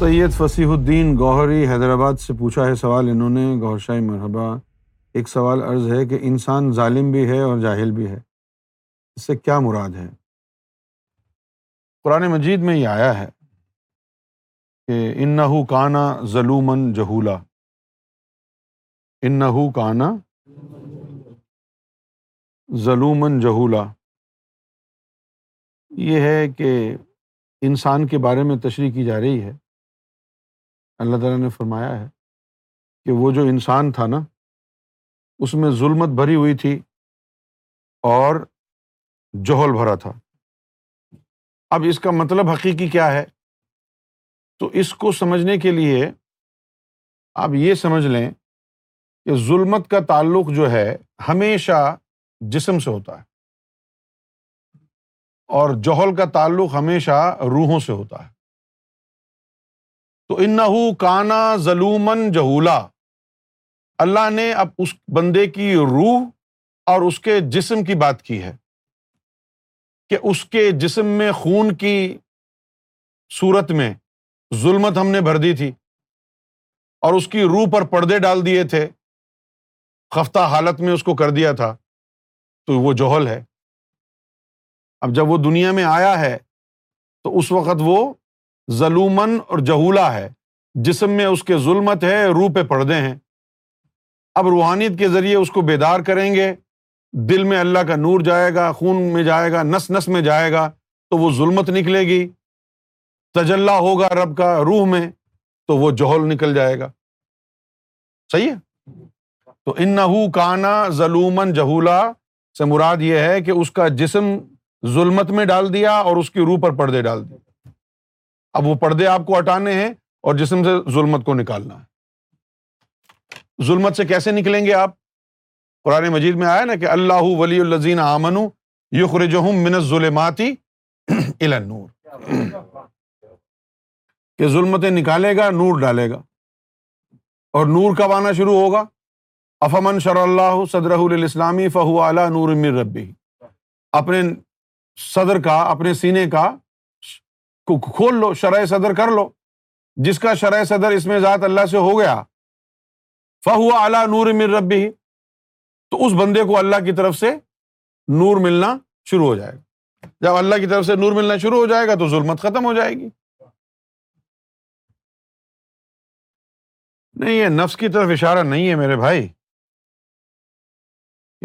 سید فصیح الدین گوہری حیدرآباد سے پوچھا ہے سوال انہوں نے گوہر شاہ مرحبا ایک سوال عرض ہے کہ انسان ظالم بھی ہے اور جاہل بھی ہے اس سے کیا مراد ہے قرآن مجید میں یہ آیا ہے کہ جہولا ان نہ کانا ظلومن جہولا یہ ہے کہ انسان کے بارے میں تشریح کی جا رہی ہے اللہ تعالیٰ نے فرمایا ہے کہ وہ جو انسان تھا نا اس میں ظلمت بھری ہوئی تھی اور جوہل بھرا تھا اب اس کا مطلب حقیقی کیا ہے تو اس کو سمجھنے کے لیے آپ یہ سمجھ لیں کہ ظلمت کا تعلق جو ہے ہمیشہ جسم سے ہوتا ہے اور جوہل کا تعلق ہمیشہ روحوں سے ہوتا ہے تو ان کانا ظلومن جوہلہ اللہ نے اب اس بندے کی روح اور اس کے جسم کی بات کی ہے کہ اس کے جسم میں خون کی صورت میں ظلمت ہم نے بھر دی تھی اور اس کی روح پر پردے ڈال دیے تھے خفتہ حالت میں اس کو کر دیا تھا تو وہ جوہل ہے اب جب وہ دنیا میں آیا ہے تو اس وقت وہ ظلومن اور جہولا ہے جسم میں اس کے ظلمت ہے روح پہ پردے ہیں اب روحانیت کے ذریعے اس کو بیدار کریں گے دل میں اللہ کا نور جائے گا خون میں جائے گا نس نس میں جائے گا تو وہ ظلمت نکلے گی تجلّہ ہوگا رب کا روح میں تو وہ جوہل نکل جائے گا صحیح ہے تو ان نہ کانا ظلومن جہولا سے مراد یہ ہے کہ اس کا جسم ظلمت میں ڈال دیا اور اس کی روح پر پردے ڈال دیے اب وہ پردے آپ کو ہٹانے ہیں اور جسم سے ظلمت کو نکالنا ہے ظلمت سے کیسے نکلیں گے آپ قرآن مجید میں آیا نا کہ اللہ ولی الزین آمن کہ ظلمتیں نکالے گا نور ڈالے گا اور نور کب آنا شروع ہوگا افامن شر اللہ صدر اسلامی اعلیٰ نور ربی اپنے صدر کا اپنے سینے کا کھول لو شرح صدر کر لو جس کا شرح صدر اس میں ذات اللہ سے ہو گیا فہو اعلیٰ نور ربی تو اس بندے کو اللہ کی طرف سے نور ملنا شروع ہو جائے گا جب اللہ کی طرف سے نور ملنا شروع ہو جائے گا تو ظلمت ختم ہو جائے گی نہیں یہ نفس کی طرف اشارہ نہیں ہے میرے بھائی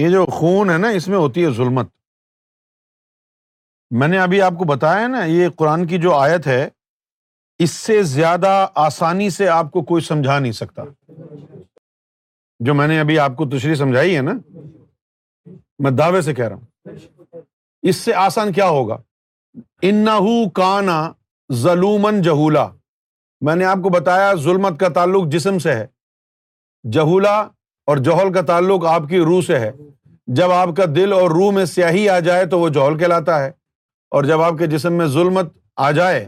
یہ جو خون ہے نا اس میں ہوتی ہے ظلمت میں نے ابھی آپ کو بتایا نا یہ قرآن کی جو آیت ہے اس سے زیادہ آسانی سے آپ کو کوئی سمجھا نہیں سکتا جو میں نے ابھی آپ کو تشریح سمجھائی ہے نا میں دعوے سے کہہ رہا ہوں اس سے آسان کیا ہوگا ان کانا ظلومن جہولا میں نے آپ کو بتایا ظلمت کا تعلق جسم سے ہے جہولا اور جوہل کا تعلق آپ کی روح سے ہے جب آپ کا دل اور روح میں سیاہی آ جائے تو وہ جوہل کہلاتا ہے اور جب آپ کے جسم میں ظلمت آ جائے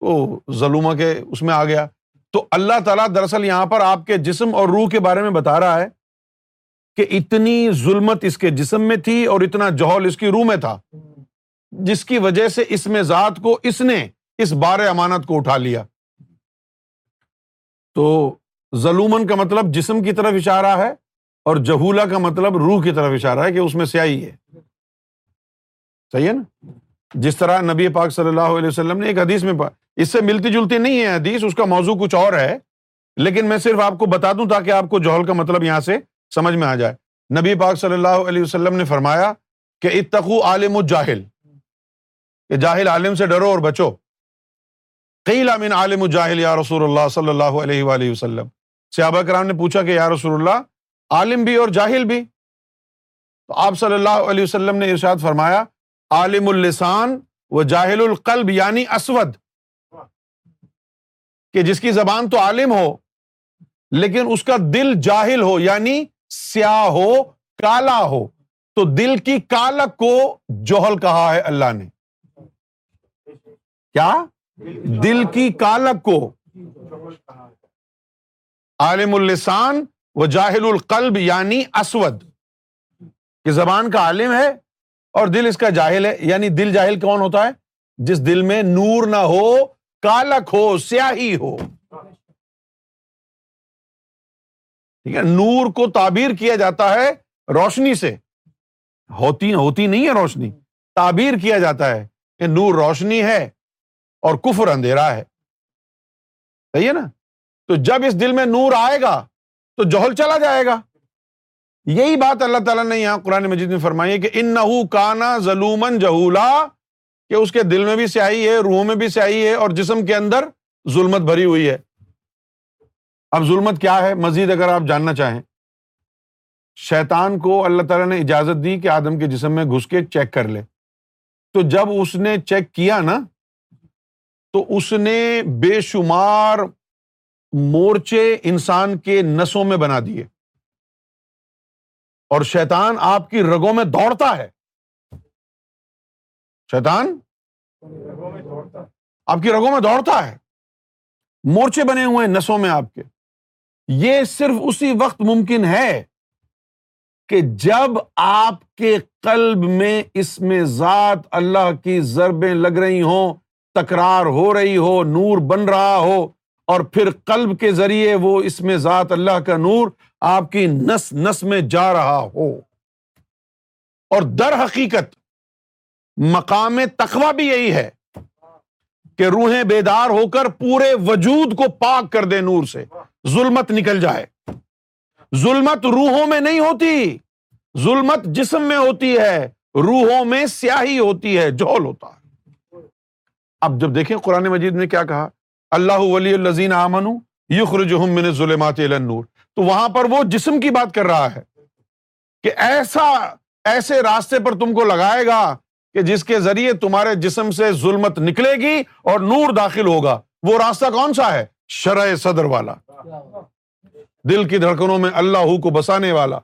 تو ظلم کے اس میں آ گیا تو اللہ تعالیٰ دراصل یہاں پر آپ کے جسم اور روح کے بارے میں بتا رہا ہے کہ اتنی ظلمت اس کے جسم میں تھی اور اتنا جہول اس کی روح میں تھا جس کی وجہ سے اس میں ذات کو اس نے اس بار امانت کو اٹھا لیا تو ظلمن کا مطلب جسم کی طرف اشارہ ہے اور جہولا کا مطلب روح کی طرف اشارہ ہے کہ اس میں سیاہی ہے صحیح ہے نا جس طرح نبی پاک صلی اللہ علیہ وسلم نے ایک حدیث میں اس سے ملتی جلتی نہیں ہے حدیث اس کا موضوع کچھ اور ہے لیکن میں صرف آپ کو بتا دوں تاکہ آپ کو جوہل کا مطلب یہاں سے سمجھ میں آ جائے نبی پاک صلی اللہ علیہ وسلم نے فرمایا کہ اتقو عالم الجاہل جاہل عالم سے ڈرو اور بچو قیل من عالم الجاہل رسول اللہ صلی اللہ علیہ وآلہ وسلم صحابہ کرام نے پوچھا کہ یا رسول اللہ عالم بھی اور جاہل بھی تو آپ صلی اللہ علیہ وسلم نے ارشاد فرمایا عالم السان و جاہل القلب یعنی اسود کہ جس کی زبان تو عالم ہو لیکن اس کا دل جاہل ہو یعنی سیاہ ہو کالا ہو تو دل کی کالک کو جوہل کہا ہے اللہ نے کیا دل کی کالک کو عالم السان و جاہل القلب یعنی اسود کہ زبان کا عالم ہے اور دل اس کا جاہل ہے یعنی دل جاہل کون ہوتا ہے جس دل میں نور نہ ہو کالک ہو سیاہی ہو ٹھیک ہے نور کو تعبیر کیا جاتا ہے روشنی سے ہوتی ہوتی نہیں ہے روشنی تعبیر کیا جاتا ہے کہ نور روشنی ہے اور کفر اندھیرا ہے صحیح ہے نا تو جب اس دل میں نور آئے گا تو جوہل چلا جائے گا یہی بات اللہ تعالیٰ نے یہاں قرآن مجید میں فرمائی ہے کہ ان نہ کانا کہ اس کے دل میں بھی سیاہی ہے روحوں میں بھی سیاہی ہے اور جسم کے اندر ظلمت بھری ہوئی ہے اب ظلمت کیا ہے مزید اگر آپ جاننا چاہیں شیطان کو اللہ تعالیٰ نے اجازت دی کہ آدم کے جسم میں گھس کے چیک کر لے تو جب اس نے چیک کیا نا تو اس نے بے شمار مورچے انسان کے نسوں میں بنا دیے اور شیتان آپ کی رگوں میں دوڑتا ہے شیتان آپ کی رگوں میں دوڑتا ہے مورچے بنے ہوئے ہیں نسوں میں آپ کے یہ صرف اسی وقت ممکن ہے کہ جب آپ کے قلب میں اس میں ذات اللہ کی ضربیں لگ رہی ہوں تکرار ہو رہی ہو نور بن رہا ہو اور پھر قلب کے ذریعے وہ اس میں ذات اللہ کا نور آپ کی نس نس میں جا رہا ہو اور در حقیقت مقام تخوہ بھی یہی ہے کہ روحیں بیدار ہو کر پورے وجود کو پاک کر دے نور سے ظلمت نکل جائے ظلمت روحوں میں نہیں ہوتی ظلمت جسم میں ہوتی ہے روحوں میں سیاہی ہوتی ہے جول ہوتا ہے اب جب دیکھیں قرآن مجید نے کیا کہا اللہ ولی الزین یخرجہم من ظلمات نور تو وہاں پر وہ جسم کی بات کر رہا ہے کہ ایسا ایسے راستے پر تم کو لگائے گا کہ جس کے ذریعے تمہارے جسم سے ظلمت نکلے گی اور نور داخل ہوگا وہ راستہ کون سا ہے شرح صدر والا دل کی دھڑکنوں میں اللہ کو بسانے والا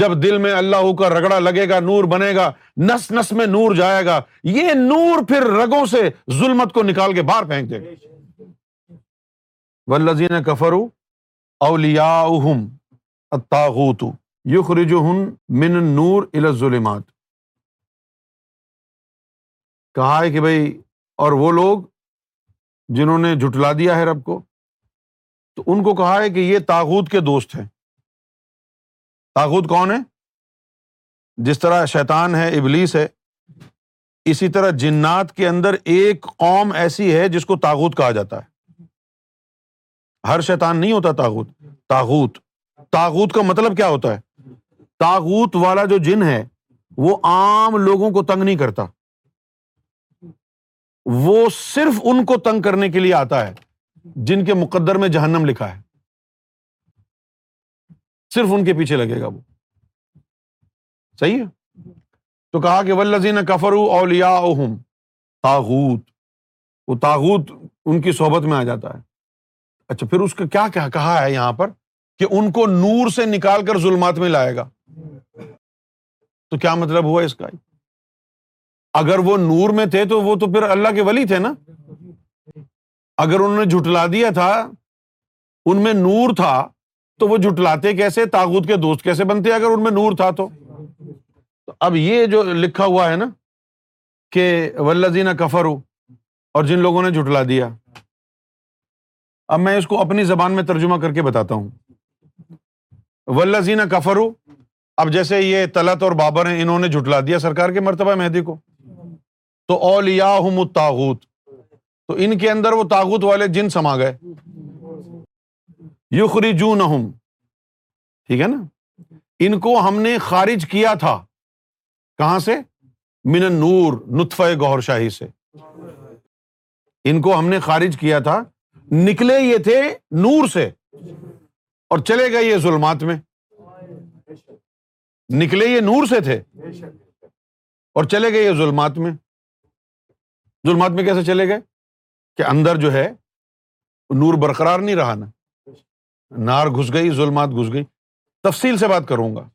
جب دل میں اللہ کا رگڑا لگے گا نور بنے گا نس نس میں نور جائے گا یہ نور پھر رگوں سے ظلمت کو نکال کے باہر پھینک دے گا ولزین کفرو اولیا اطاغتوں یو خرجو ہن من نور الزلمات کہا ہے کہ بھائی اور وہ لوگ جنہوں نے جٹلا دیا ہے رب کو تو ان کو کہا ہے کہ یہ تاغت کے دوست ہیں تاغت کون ہے جس طرح شیطان ہے ابلیس ہے اسی طرح جنات کے اندر ایک قوم ایسی ہے جس کو تاغت کہا جاتا ہے ہر شیطان نہیں ہوتا تاغوت تاغوت تاغوت کا مطلب کیا ہوتا ہے تاغوت والا جو جن ہے وہ عام لوگوں کو تنگ نہیں کرتا وہ صرف ان کو تنگ کرنے کے لیے آتا ہے جن کے مقدر میں جہنم لکھا ہے صرف ان کے پیچھے لگے گا وہ صحیح ہے تو کہا کہ ولزین کفر اولیا تاغوت وہ تاغوت ان کی صحبت میں آ جاتا ہے اچھا پھر اس کا کیا کہا ہے یہاں پر کہ ان کو نور سے نکال کر ظلمات میں لائے گا تو کیا مطلب ہوا اس کا اگر وہ نور میں تھے تو وہ تو پھر اللہ کے ولی تھے نا اگر انہوں نے جھٹلا دیا تھا ان میں نور تھا تو وہ جھٹلاتے کیسے تاغت کے دوست کیسے بنتے اگر ان میں نور تھا تو اب یہ جو لکھا ہوا ہے نا کہ ولزینہ کفر اور جن لوگوں نے جھٹلا دیا اب میں اس کو اپنی زبان میں ترجمہ کر کے بتاتا ہوں ولزین کفرو اب جیسے یہ تلت اور بابر ہیں انہوں نے جھٹلا دیا سرکار کے مرتبہ مہدی کو تو اولیا ہوں تاغت تو ان کے اندر وہ تاغت والے جن سما گئے یو خری نا ان کو ہم نے خارج کیا تھا کہاں سے من نور نتفئے گہر شاہی سے ان کو ہم نے خارج کیا تھا نکلے یہ تھے نور سے اور چلے گئے یہ ظلمات میں نکلے یہ نور سے تھے اور چلے گئے یہ ظلمات میں ظلمات میں کیسے چلے گئے کہ اندر جو ہے نور برقرار نہیں رہا نا نار گھس گئی ظلمات گھس گئی تفصیل سے بات کروں گا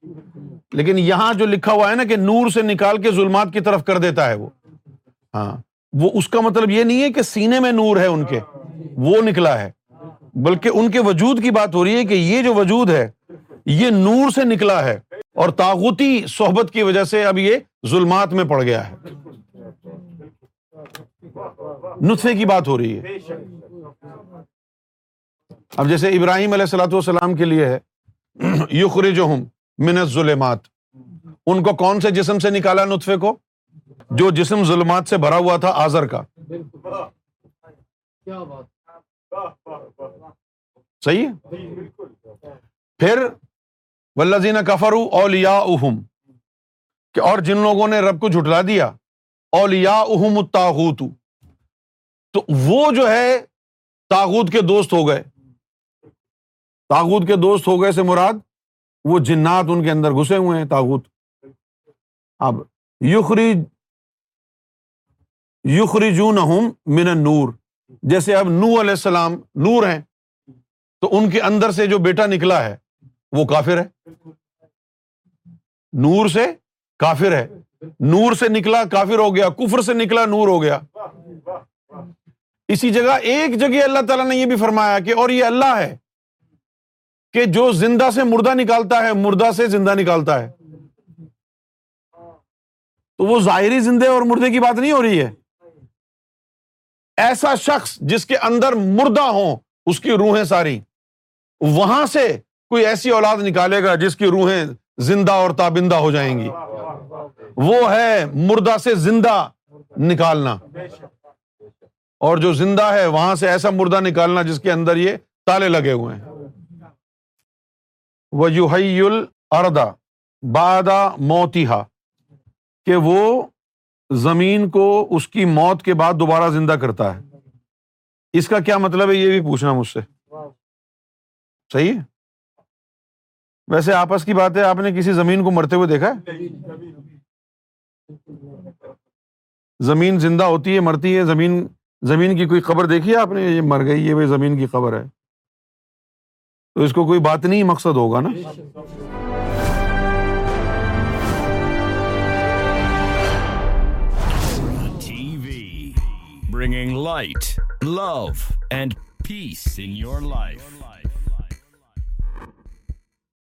لیکن یہاں جو لکھا ہوا ہے نا کہ نور سے نکال کے ظلمات کی طرف کر دیتا ہے وہ ہاں وہ اس کا مطلب یہ نہیں ہے کہ سینے میں نور ہے ان کے وہ نکلا ہے بلکہ ان کے وجود کی بات ہو رہی ہے کہ یہ جو وجود ہے یہ نور سے نکلا ہے اور تاغوتی صحبت کی وجہ سے اب یہ ظلمات میں پڑ گیا ہے ہے نطفے کی بات ہو رہی اب جیسے ابراہیم علیہ السلاۃ والسلام کے لیے ہے جو ہم منت ظلمات ان کو کون سے جسم سے نکالا نطفے کو جو جسم ظلمات سے بھرا ہوا تھا آزر کا صحیح پھر ولزین کفر اولیا اہم اور جن لوگوں نے رب کو جھٹلا دیا اولیا اہم تاغوت تو وہ جو ہے تاغوت کے دوست ہو گئے تاغوت کے دوست ہو گئے سے مراد وہ جنات ان کے اندر گھسے ہوئے ہیں تاغوت اب یخری یوخری جون من نور جیسے اب نو علیہ السلام نور ہیں تو ان کے اندر سے جو بیٹا نکلا ہے وہ کافر ہے نور سے کافر ہے نور سے نکلا کافر ہو گیا کفر سے نکلا نور ہو گیا اسی جگہ ایک جگہ اللہ تعالیٰ نے یہ بھی فرمایا کہ اور یہ اللہ ہے کہ جو زندہ سے مردہ نکالتا ہے مردہ سے زندہ نکالتا ہے تو وہ ظاہری زندے اور مردے کی بات نہیں ہو رہی ہے ایسا شخص جس کے اندر مردہ ہوں اس کی روحیں ساری وہاں سے کوئی ایسی اولاد نکالے گا جس کی روحیں زندہ اور تابندہ ہو جائیں گی وہ ہے مردہ سے زندہ نکالنا اور جو زندہ ہے وہاں سے ایسا مردہ نکالنا جس کے اندر یہ تالے لگے ہوئے ہیں وہ الردا بادہ موتیہ کہ وہ زمین کو اس کی موت کے بعد دوبارہ زندہ کرتا ہے اس کا کیا مطلب ہے یہ بھی پوچھنا مجھ سے صحیح ہے ویسے آپس کی بات ہے آپ نے کسی زمین کو مرتے ہوئے دیکھا ہے زمین زندہ ہوتی ہے مرتی ہے زمین زمین کی کوئی خبر دیکھی ہے آپ نے یہ مر گئی یہ زمین کی خبر ہے تو اس کو کوئی بات نہیں مقصد ہوگا نا bringing light, love, and peace in your life.